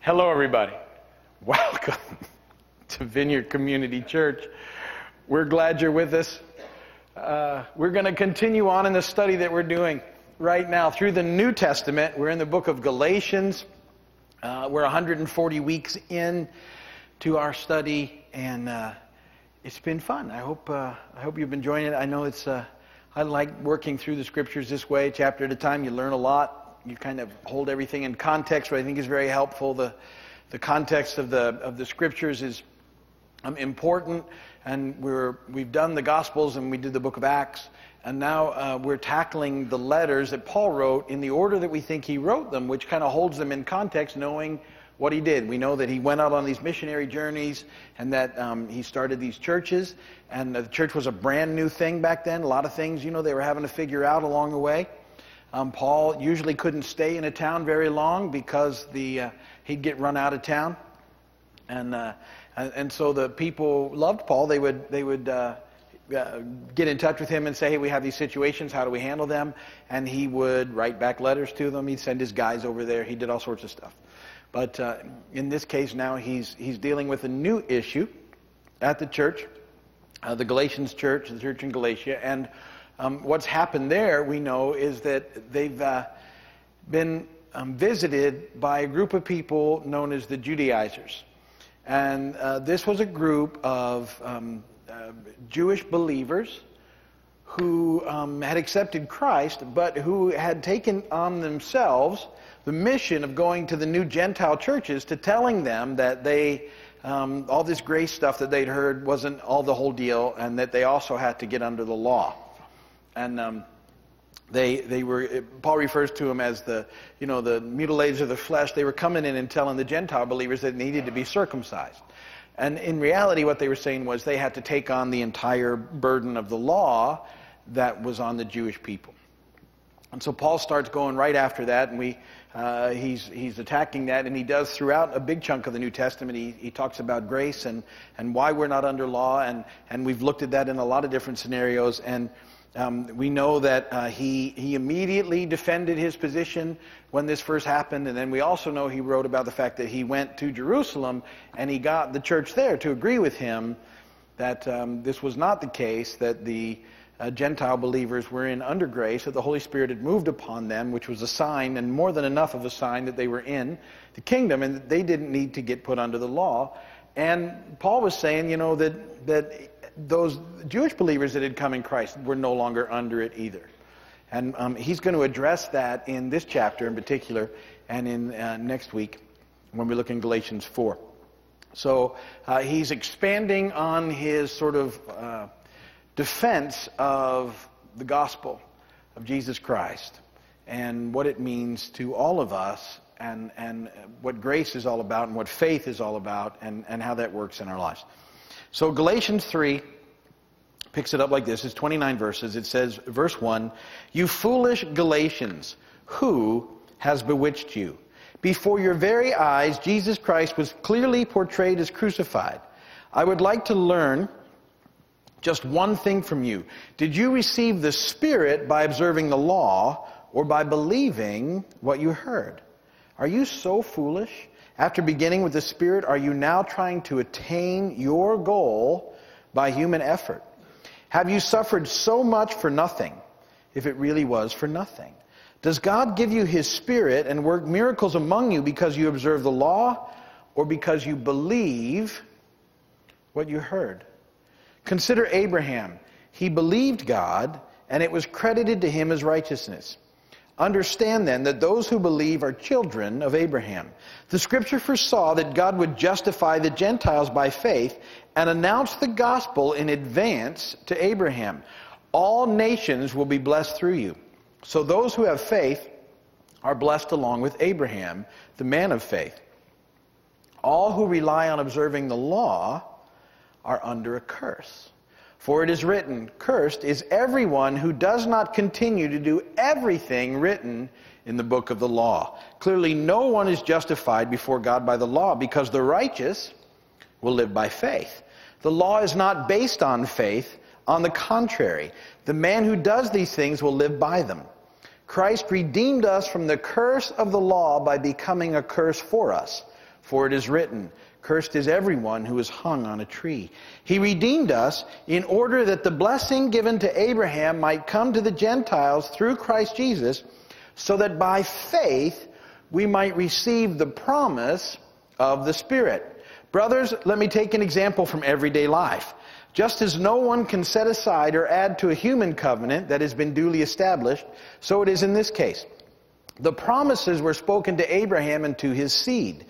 Hello, everybody. Welcome to Vineyard Community Church. We're glad you're with us. Uh, we're going to continue on in the study that we're doing right now through the New Testament. We're in the book of Galatians. Uh, we're 140 weeks in to our study, and uh, it's been fun. I hope uh, I hope you've been enjoying it. I know it's. Uh, I like working through the scriptures this way, chapter at a time. You learn a lot you kind of hold everything in context, which I think is very helpful. The, the context of the, of the scriptures is um, important, and we're, we've done the Gospels and we did the book of Acts, and now uh, we're tackling the letters that Paul wrote in the order that we think he wrote them, which kind of holds them in context, knowing what he did. We know that he went out on these missionary journeys and that um, he started these churches, and the church was a brand new thing back then. A lot of things, you know, they were having to figure out along the way. Um, Paul usually couldn't stay in a town very long because the, uh, he'd get run out of town. And, uh, and, and, so the people loved Paul. They would, they would uh, uh, get in touch with him and say, hey, we have these situations. How do we handle them? And he would write back letters to them. He'd send his guys over there. He did all sorts of stuff. But uh, in this case now, he's, he's dealing with a new issue at the church, uh, the Galatians church, the church in Galatia. And um, what's happened there, we know, is that they've uh, been um, visited by a group of people known as the Judaizers. And uh, this was a group of um, uh, Jewish believers who um, had accepted Christ, but who had taken on themselves the mission of going to the new Gentile churches to telling them that they, um, all this grace stuff that they'd heard wasn't all the whole deal, and that they also had to get under the law and um, they they were Paul refers to them as the you know the mutilators of the flesh. They were coming in and telling the Gentile believers that they needed to be circumcised. And in reality, what they were saying was they had to take on the entire burden of the law that was on the Jewish people. And so Paul starts going right after that, and we, uh, he's, he's attacking that, and he does throughout a big chunk of the New Testament. He, he talks about grace and, and why we're not under law, and, and we've looked at that in a lot of different scenarios. And um, we know that uh, he, he immediately defended his position when this first happened, and then we also know he wrote about the fact that he went to Jerusalem and he got the church there to agree with him that um, this was not the case, that the uh, Gentile believers were in under grace, that the Holy Spirit had moved upon them, which was a sign, and more than enough of a sign that they were in the kingdom and that they didn't need to get put under the law. And Paul was saying, you know, that, that those Jewish believers that had come in Christ were no longer under it either. And um, he's going to address that in this chapter in particular and in uh, next week when we look in Galatians 4. So uh, he's expanding on his sort of uh, defense of the gospel of Jesus Christ and what it means to all of us and, and what grace is all about and what faith is all about and, and how that works in our lives. So Galatians 3 picks it up like this. It's 29 verses. It says, verse 1, You foolish Galatians, who has bewitched you? Before your very eyes, Jesus Christ was clearly portrayed as crucified. I would like to learn just one thing from you. Did you receive the Spirit by observing the law or by believing what you heard? Are you so foolish? After beginning with the Spirit, are you now trying to attain your goal by human effort? Have you suffered so much for nothing, if it really was for nothing? Does God give you His Spirit and work miracles among you because you observe the law or because you believe what you heard? Consider Abraham. He believed God, and it was credited to him as righteousness. Understand then that those who believe are children of Abraham. The scripture foresaw that God would justify the Gentiles by faith and announce the gospel in advance to Abraham. All nations will be blessed through you. So those who have faith are blessed along with Abraham, the man of faith. All who rely on observing the law are under a curse. For it is written, Cursed is everyone who does not continue to do everything written in the book of the law. Clearly, no one is justified before God by the law because the righteous will live by faith. The law is not based on faith. On the contrary, the man who does these things will live by them. Christ redeemed us from the curse of the law by becoming a curse for us. For it is written, Cursed is everyone who is hung on a tree. He redeemed us in order that the blessing given to Abraham might come to the Gentiles through Christ Jesus, so that by faith we might receive the promise of the Spirit. Brothers, let me take an example from everyday life. Just as no one can set aside or add to a human covenant that has been duly established, so it is in this case. The promises were spoken to Abraham and to his seed.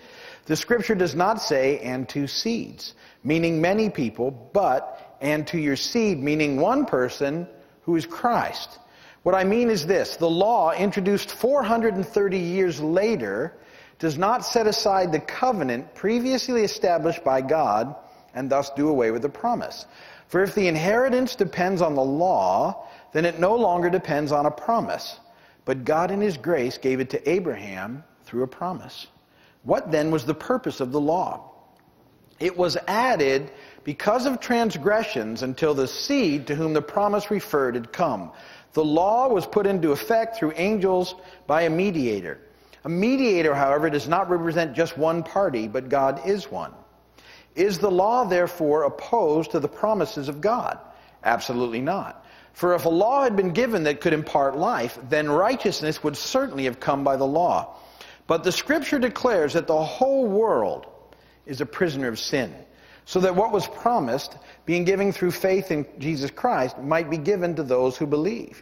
The scripture does not say, and to seeds, meaning many people, but, and to your seed, meaning one person who is Christ. What I mean is this the law, introduced 430 years later, does not set aside the covenant previously established by God and thus do away with the promise. For if the inheritance depends on the law, then it no longer depends on a promise. But God in His grace gave it to Abraham through a promise. What then was the purpose of the law? It was added because of transgressions until the seed to whom the promise referred had come. The law was put into effect through angels by a mediator. A mediator, however, does not represent just one party, but God is one. Is the law, therefore, opposed to the promises of God? Absolutely not. For if a law had been given that could impart life, then righteousness would certainly have come by the law. But the scripture declares that the whole world is a prisoner of sin, so that what was promised, being given through faith in Jesus Christ, might be given to those who believe.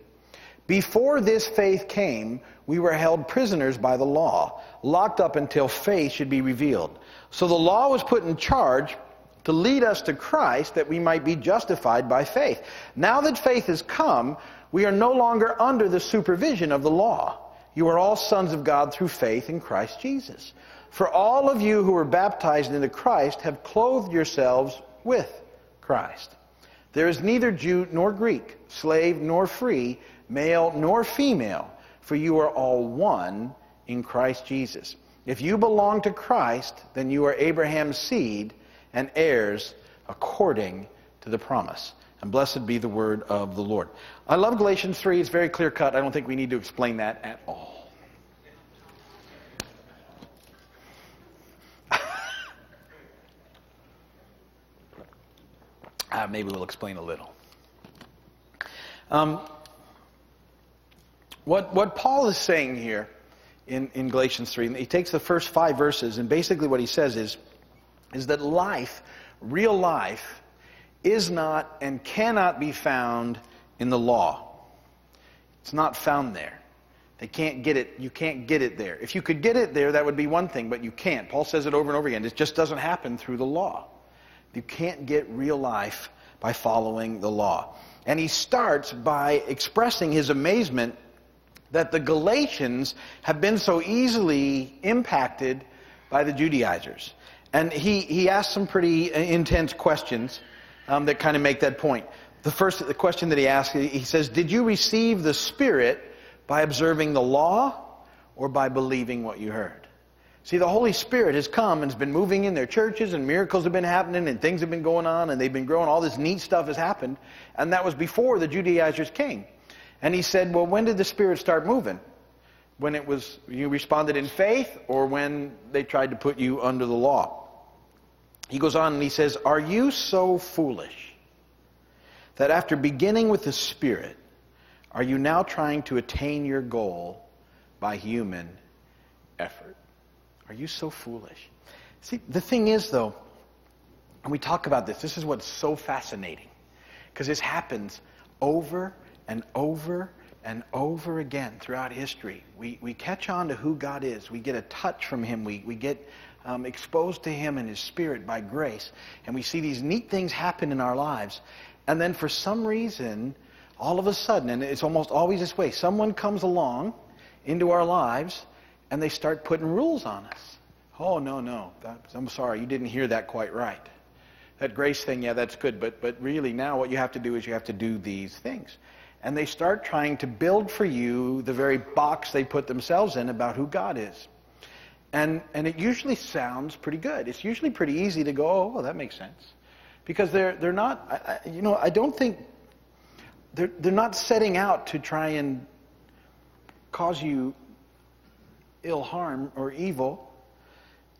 Before this faith came, we were held prisoners by the law, locked up until faith should be revealed. So the law was put in charge to lead us to Christ that we might be justified by faith. Now that faith has come, we are no longer under the supervision of the law. You are all sons of God through faith in Christ Jesus. For all of you who were baptized into Christ have clothed yourselves with Christ. There is neither Jew nor Greek, slave nor free, male nor female, for you are all one in Christ Jesus. If you belong to Christ, then you are Abraham's seed and heirs according to the promise. And blessed be the word of the Lord. I love Galatians 3. It's very clear cut. I don't think we need to explain that at all. uh, maybe we'll explain a little. Um, what, what Paul is saying here in, in Galatians 3, he takes the first five verses, and basically what he says is, is that life, real life, is not and cannot be found in the law. It's not found there. They can't get it. You can't get it there. If you could get it there, that would be one thing, but you can't. Paul says it over and over again. It just doesn't happen through the law. You can't get real life by following the law. And he starts by expressing his amazement that the Galatians have been so easily impacted by the Judaizers. And he, he asks some pretty intense questions um, that kind of make that point. The first the question that he asks, he says, Did you receive the Spirit by observing the law or by believing what you heard? See, the Holy Spirit has come and has been moving in their churches, and miracles have been happening, and things have been going on, and they've been growing. All this neat stuff has happened. And that was before the Judaizers came. And he said, Well, when did the Spirit start moving? When it was you responded in faith, or when they tried to put you under the law? He goes on and he says, Are you so foolish that after beginning with the Spirit, are you now trying to attain your goal by human effort? Are you so foolish? See, the thing is, though, and we talk about this, this is what's so fascinating, because this happens over and over and over again throughout history. We, we catch on to who God is, we get a touch from Him, we, we get um, exposed to Him and His Spirit by grace. And we see these neat things happen in our lives. And then for some reason, all of a sudden, and it's almost always this way, someone comes along into our lives and they start putting rules on us. Oh, no, no. That, I'm sorry, you didn't hear that quite right. That grace thing, yeah, that's good. But, but really, now what you have to do is you have to do these things. And they start trying to build for you the very box they put themselves in about who God is. And, and it usually sounds pretty good. It's usually pretty easy to go, oh, well, that makes sense. Because they're, they're not, I, you know, I don't think, they're, they're not setting out to try and cause you ill harm or evil.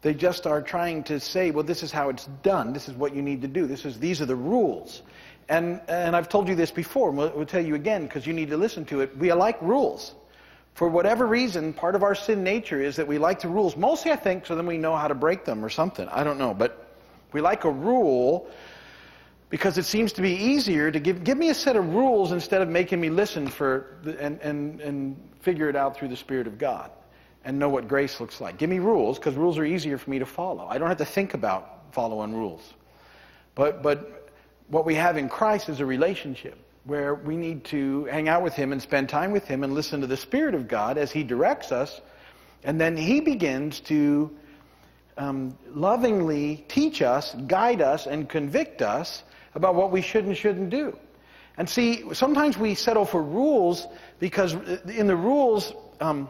They just are trying to say, well, this is how it's done. This is what you need to do. This is, these are the rules. And, and I've told you this before, and we'll, we'll tell you again because you need to listen to it. We like rules. For whatever reason, part of our sin nature is that we like the rules. Mostly, I think, so then we know how to break them or something. I don't know. But we like a rule because it seems to be easier to give, give me a set of rules instead of making me listen for the, and, and, and figure it out through the Spirit of God and know what grace looks like. Give me rules because rules are easier for me to follow. I don't have to think about following rules. But, but what we have in Christ is a relationship where we need to hang out with Him and spend time with Him and listen to the Spirit of God as He directs us. And then He begins to um, lovingly teach us, guide us, and convict us about what we should and shouldn't do. And see, sometimes we settle for rules because in the rules, um,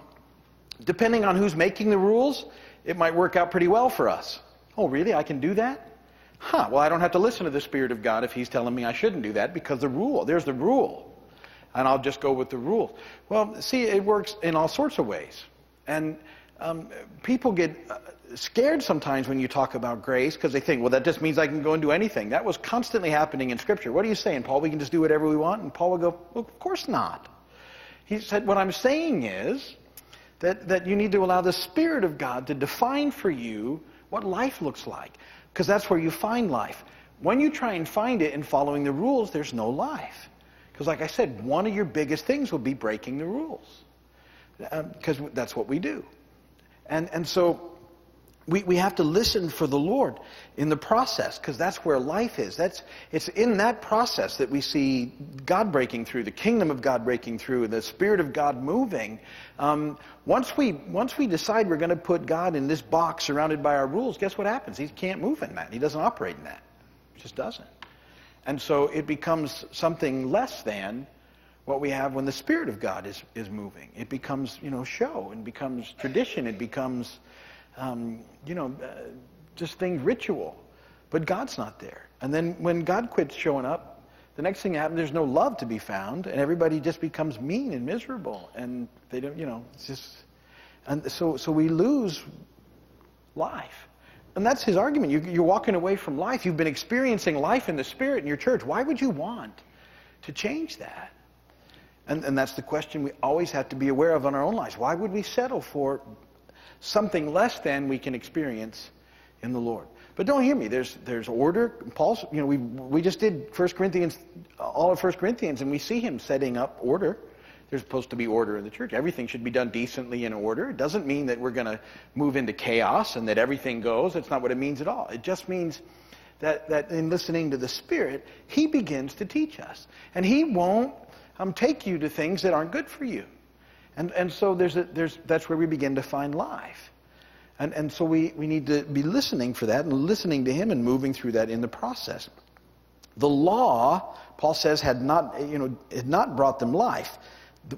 depending on who's making the rules, it might work out pretty well for us. Oh, really? I can do that? Huh, well, I don't have to listen to the Spirit of God if He's telling me I shouldn't do that because the rule, there's the rule. And I'll just go with the rule. Well, see, it works in all sorts of ways. And um, people get uh, scared sometimes when you talk about grace because they think, well, that just means I can go and do anything. That was constantly happening in Scripture. What are you saying, Paul? We can just do whatever we want? And Paul would go, well, of course not. He said, what I'm saying is that, that you need to allow the Spirit of God to define for you what life looks like, because that's where you find life. When you try and find it in following the rules, there's no life. Because, like I said, one of your biggest things will be breaking the rules, because um, that's what we do. And, and so we, we have to listen for the Lord in the process because that's where life is. That's, it's in that process that we see God breaking through, the kingdom of God breaking through, the Spirit of God moving. Um, once, we, once we decide we're going to put God in this box surrounded by our rules, guess what happens? He can't move in that. He doesn't operate in that. He just doesn't. And so it becomes something less than what we have when the Spirit of God is, is moving. It becomes, you know, show and becomes tradition. It becomes um, you know, uh, just things ritual. But God's not there. And then when God quits showing up, the next thing that happens, there's no love to be found, and everybody just becomes mean and miserable. And they don't, you know, it's just, and so, so we lose life. And that's his argument. You, you're walking away from life. You've been experiencing life in the Spirit in your church. Why would you want to change that? And, and that's the question we always have to be aware of in our own lives. Why would we settle for something less than we can experience in the Lord. But don't hear me. There's there's order. Paul's, you know, we we just did 1 Corinthians, all of 1 Corinthians, and we see him setting up order. There's supposed to be order in the church. Everything should be done decently in order. It doesn't mean that we're going to move into chaos and that everything goes. That's not what it means at all. It just means that, that in listening to the Spirit, He begins to teach us. And He won't um, take you to things that aren't good for you. And, and so there's a, there's, that's where we begin to find life. And, and so we, we need to be listening for that and listening to him and moving through that in the process. The law, Paul says, had not, you know, had not brought them life.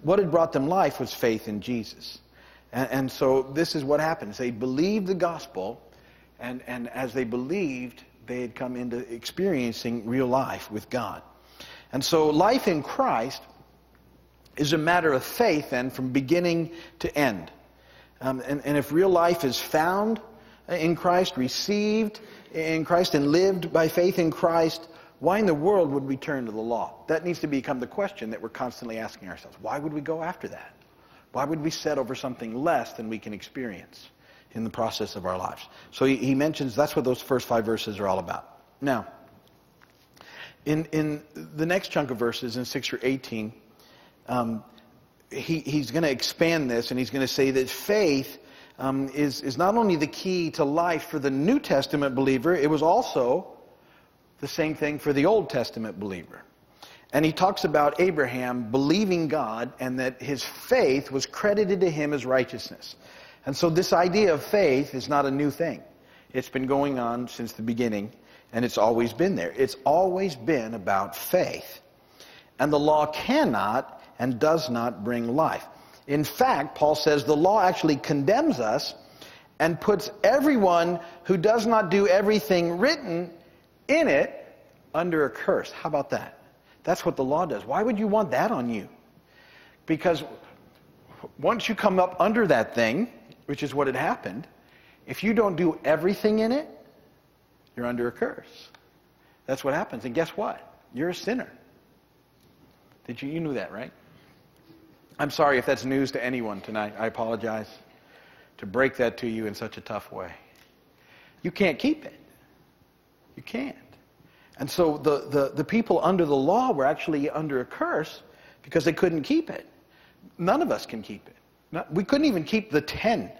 What had brought them life was faith in Jesus. And, and so this is what happens. They believed the gospel, and, and as they believed, they had come into experiencing real life with God. And so life in Christ is a matter of faith, then, from beginning to end. Um, and, and if real life is found in Christ, received in Christ, and lived by faith in Christ, why in the world would we turn to the law? That needs to become the question that we're constantly asking ourselves. Why would we go after that? Why would we settle for something less than we can experience in the process of our lives? So he, he mentions that's what those first five verses are all about. Now, in, in the next chunk of verses, in 6 through 18, um, he, he's going to expand this and he's going to say that faith um, is, is not only the key to life for the New Testament believer, it was also the same thing for the Old Testament believer. And he talks about Abraham believing God and that his faith was credited to him as righteousness. And so this idea of faith is not a new thing. It's been going on since the beginning, and it's always been there. It's always been about faith. And the law cannot and does not bring life. In fact, Paul says the law actually condemns us and puts everyone who does not do everything written in it under a curse. How about that? That's what the law does. Why would you want that on you? Because once you come up under that thing, which is what had happened, If you don't do everything in it, you're under a curse. That's what happens. And guess what? You're a sinner. Did you? You knew that, right? I'm sorry if that's news to anyone tonight. I apologize to break that to you in such a tough way. You can't keep it. You can't. And so the, the, the people under the law were actually under a curse because they couldn't keep it. None of us can keep it. We couldn't even keep the 10.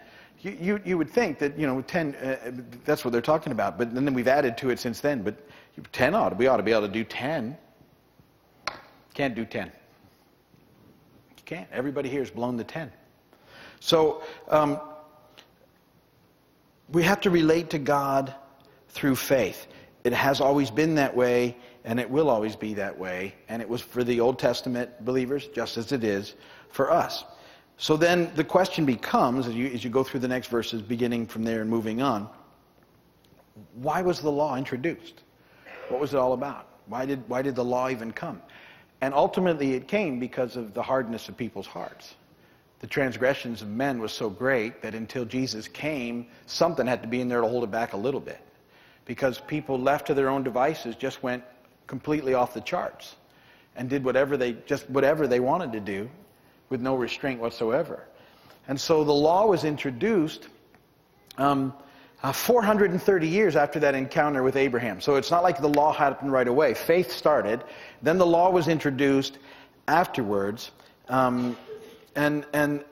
You, you, you would think that, you know, 10, uh, that's what they're talking about, but then we've added to it since then. But 10 ought, we ought to be able to do 10. Can't do 10. Can't. Everybody here has blown the 10. So um, we have to relate to God through faith. It has always been that way, and it will always be that way. And it was for the Old Testament believers, just as it is for us. So then the question becomes, as you, as you go through the next verses, beginning from there and moving on, why was the law introduced? What was it all about? Why did, why did the law even come? And ultimately, it came because of the hardness of people's hearts. The transgressions of men was so great that until Jesus came, something had to be in there to hold it back a little bit. Because people left to their own devices just went completely off the charts and did whatever they just whatever they wanted to do with no restraint whatsoever. And so the law was introduced um, uh, 430 years after that encounter with Abraham. So it's not like the law happened right away. Faith started, then the law was introduced afterwards. Um, and, and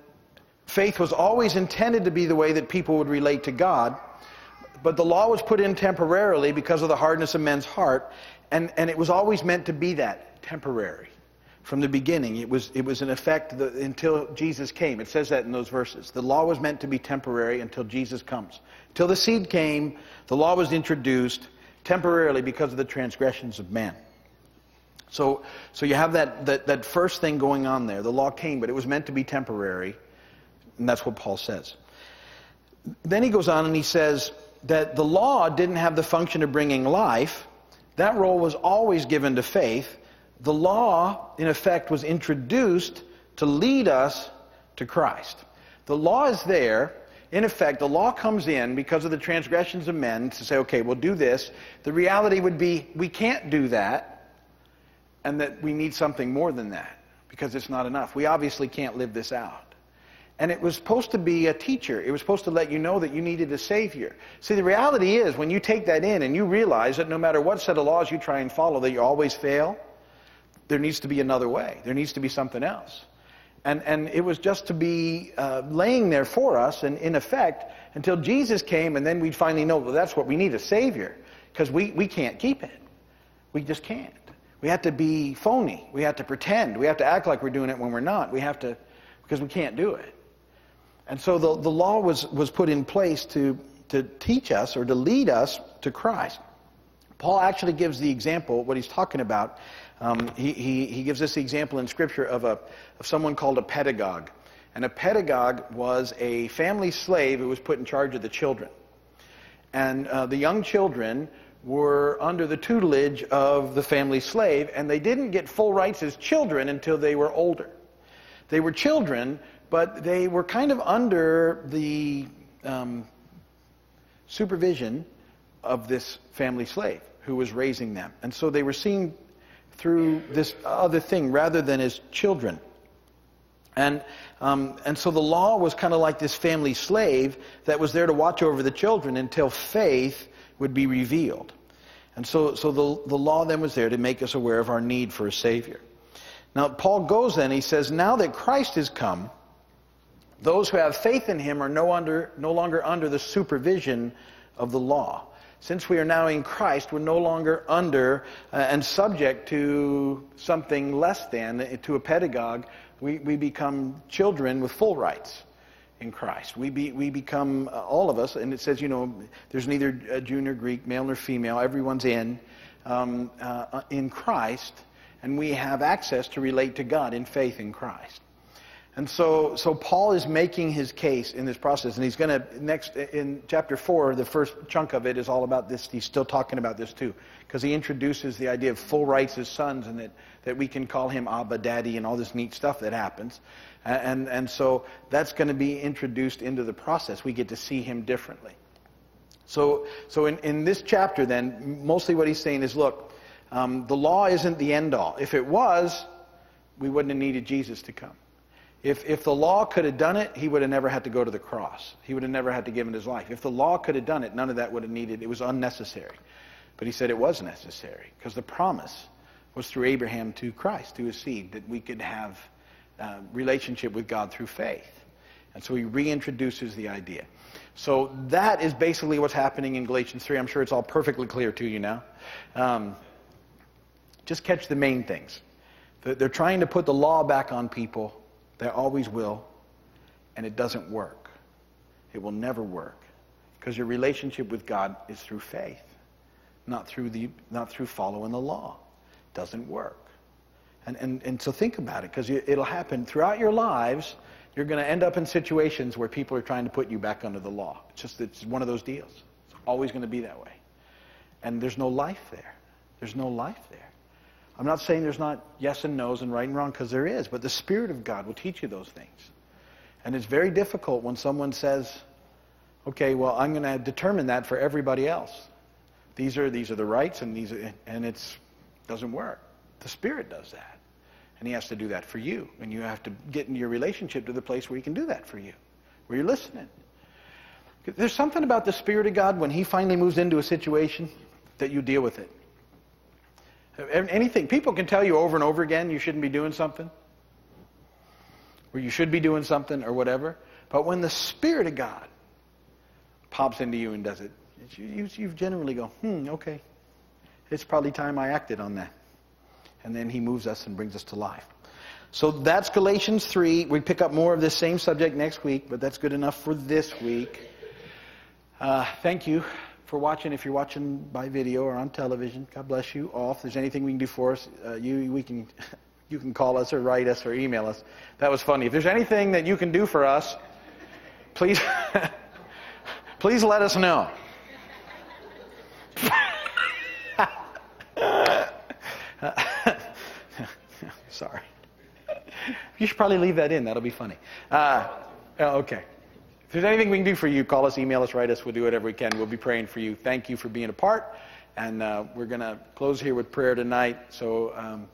faith was always intended to be the way that people would relate to God. But the law was put in temporarily because of the hardness of men's heart. And, and it was always meant to be that temporary from the beginning. It was, it was in effect the, until Jesus came. It says that in those verses. The law was meant to be temporary until Jesus comes. Till the seed came, the law was introduced temporarily because of the transgressions of man. So, so you have that, that, that first thing going on there. The law came, but it was meant to be temporary. And that's what Paul says. Then he goes on and he says that the law didn't have the function of bringing life. That role was always given to faith. The law, in effect, was introduced to lead us to Christ. The law is there. In effect, the law comes in because of the transgressions of men to say, okay, we'll do this. The reality would be we can't do that and that we need something more than that because it's not enough. We obviously can't live this out. And it was supposed to be a teacher. It was supposed to let you know that you needed a Savior. See, the reality is when you take that in and you realize that no matter what set of laws you try and follow, that you always fail, there needs to be another way. There needs to be something else. And, and it was just to be uh, laying there for us, and in effect, until Jesus came, and then we'd finally know well, that's what we need a Savior, because we, we can't keep it. We just can't. We have to be phony. We have to pretend. We have to act like we're doing it when we're not. We have to, because we can't do it. And so the, the law was, was put in place to, to teach us or to lead us to Christ. Paul actually gives the example, what he's talking about. Um, he, he, he gives us the example in Scripture of, a, of someone called a pedagogue. And a pedagogue was a family slave who was put in charge of the children. And uh, the young children were under the tutelage of the family slave, and they didn't get full rights as children until they were older. They were children, but they were kind of under the um, supervision of this family slave who was raising them. And so they were seen through this other thing rather than as children. And, um, and so the law was kind of like this family slave that was there to watch over the children until faith would be revealed. And so, so the, the law then was there to make us aware of our need for a Savior. Now, Paul goes then, he says, Now that Christ has come, those who have faith in him are no, under, no longer under the supervision of the law. Since we are now in Christ, we're no longer under uh, and subject to something less than, to a pedagogue. We, we become children with full rights in Christ. We, be, we become, uh, all of us, and it says, you know, there's neither a Jew nor Greek, male nor female, everyone's in, um, uh, in Christ, and we have access to relate to God in faith in Christ. And so, so Paul is making his case in this process, and he's going to, next, in chapter 4, the first chunk of it is all about this. He's still talking about this too, because he introduces the idea of full rights as sons, and that, that we can call him Abba, Daddy, and all this neat stuff that happens. And, and so that's going to be introduced into the process. We get to see him differently. So, so in, in this chapter, then, mostly what he's saying is look, um, the law isn't the end all. If it was, we wouldn't have needed Jesus to come. If, if the law could have done it, he would have never had to go to the cross. He would have never had to give in his life. If the law could have done it, none of that would have needed. It was unnecessary. But he said it was necessary because the promise was through Abraham to Christ, to his seed, that we could have uh, relationship with God through faith. And so he reintroduces the idea. So that is basically what's happening in Galatians 3. I'm sure it's all perfectly clear to you now. Um, just catch the main things. They're trying to put the law back on people. They always will. And it doesn't work. It will never work. Because your relationship with God is through faith, not through, the, not through following the law. It doesn't work. And, and, and so think about it, because it'll happen throughout your lives. You're going to end up in situations where people are trying to put you back under the law. It's just it's one of those deals. It's always going to be that way. And there's no life there. There's no life there. I'm not saying there's not yes and no's and right and wrong, because there is, but the Spirit of God will teach you those things. And it's very difficult when someone says, okay, well, I'm going to determine that for everybody else. These are, these are the rights, and, these and it doesn't work. The Spirit does that. And He has to do that for you. And you have to get in your relationship to the place where He can do that for you, where you're listening. There's something about the Spirit of God when He finally moves into a situation that you deal with it. Anything. People can tell you over and over again you shouldn't be doing something, or you should be doing something, or whatever. But when the Spirit of God pops into you and does it, you, you generally go, hmm, okay. It's probably time I acted on that. And then He moves us and brings us to life. So that's Galatians 3. We pick up more of this same subject next week, but that's good enough for this week. Uh, thank you for watching. If you're watching by video or on television, God bless you all. If there's anything we can do for us, uh, you we can you can call us or write us or email us. That was funny. If there's anything that you can do for us, please please let us know. Sorry. You should probably leave that in. That'll be funny. Uh, oh, okay. If there's anything we can do for you, call us, email us, write us. We'll do whatever we can. We'll be praying for you. Thank you for being a part. And uh, we're going to close here with prayer tonight. So um,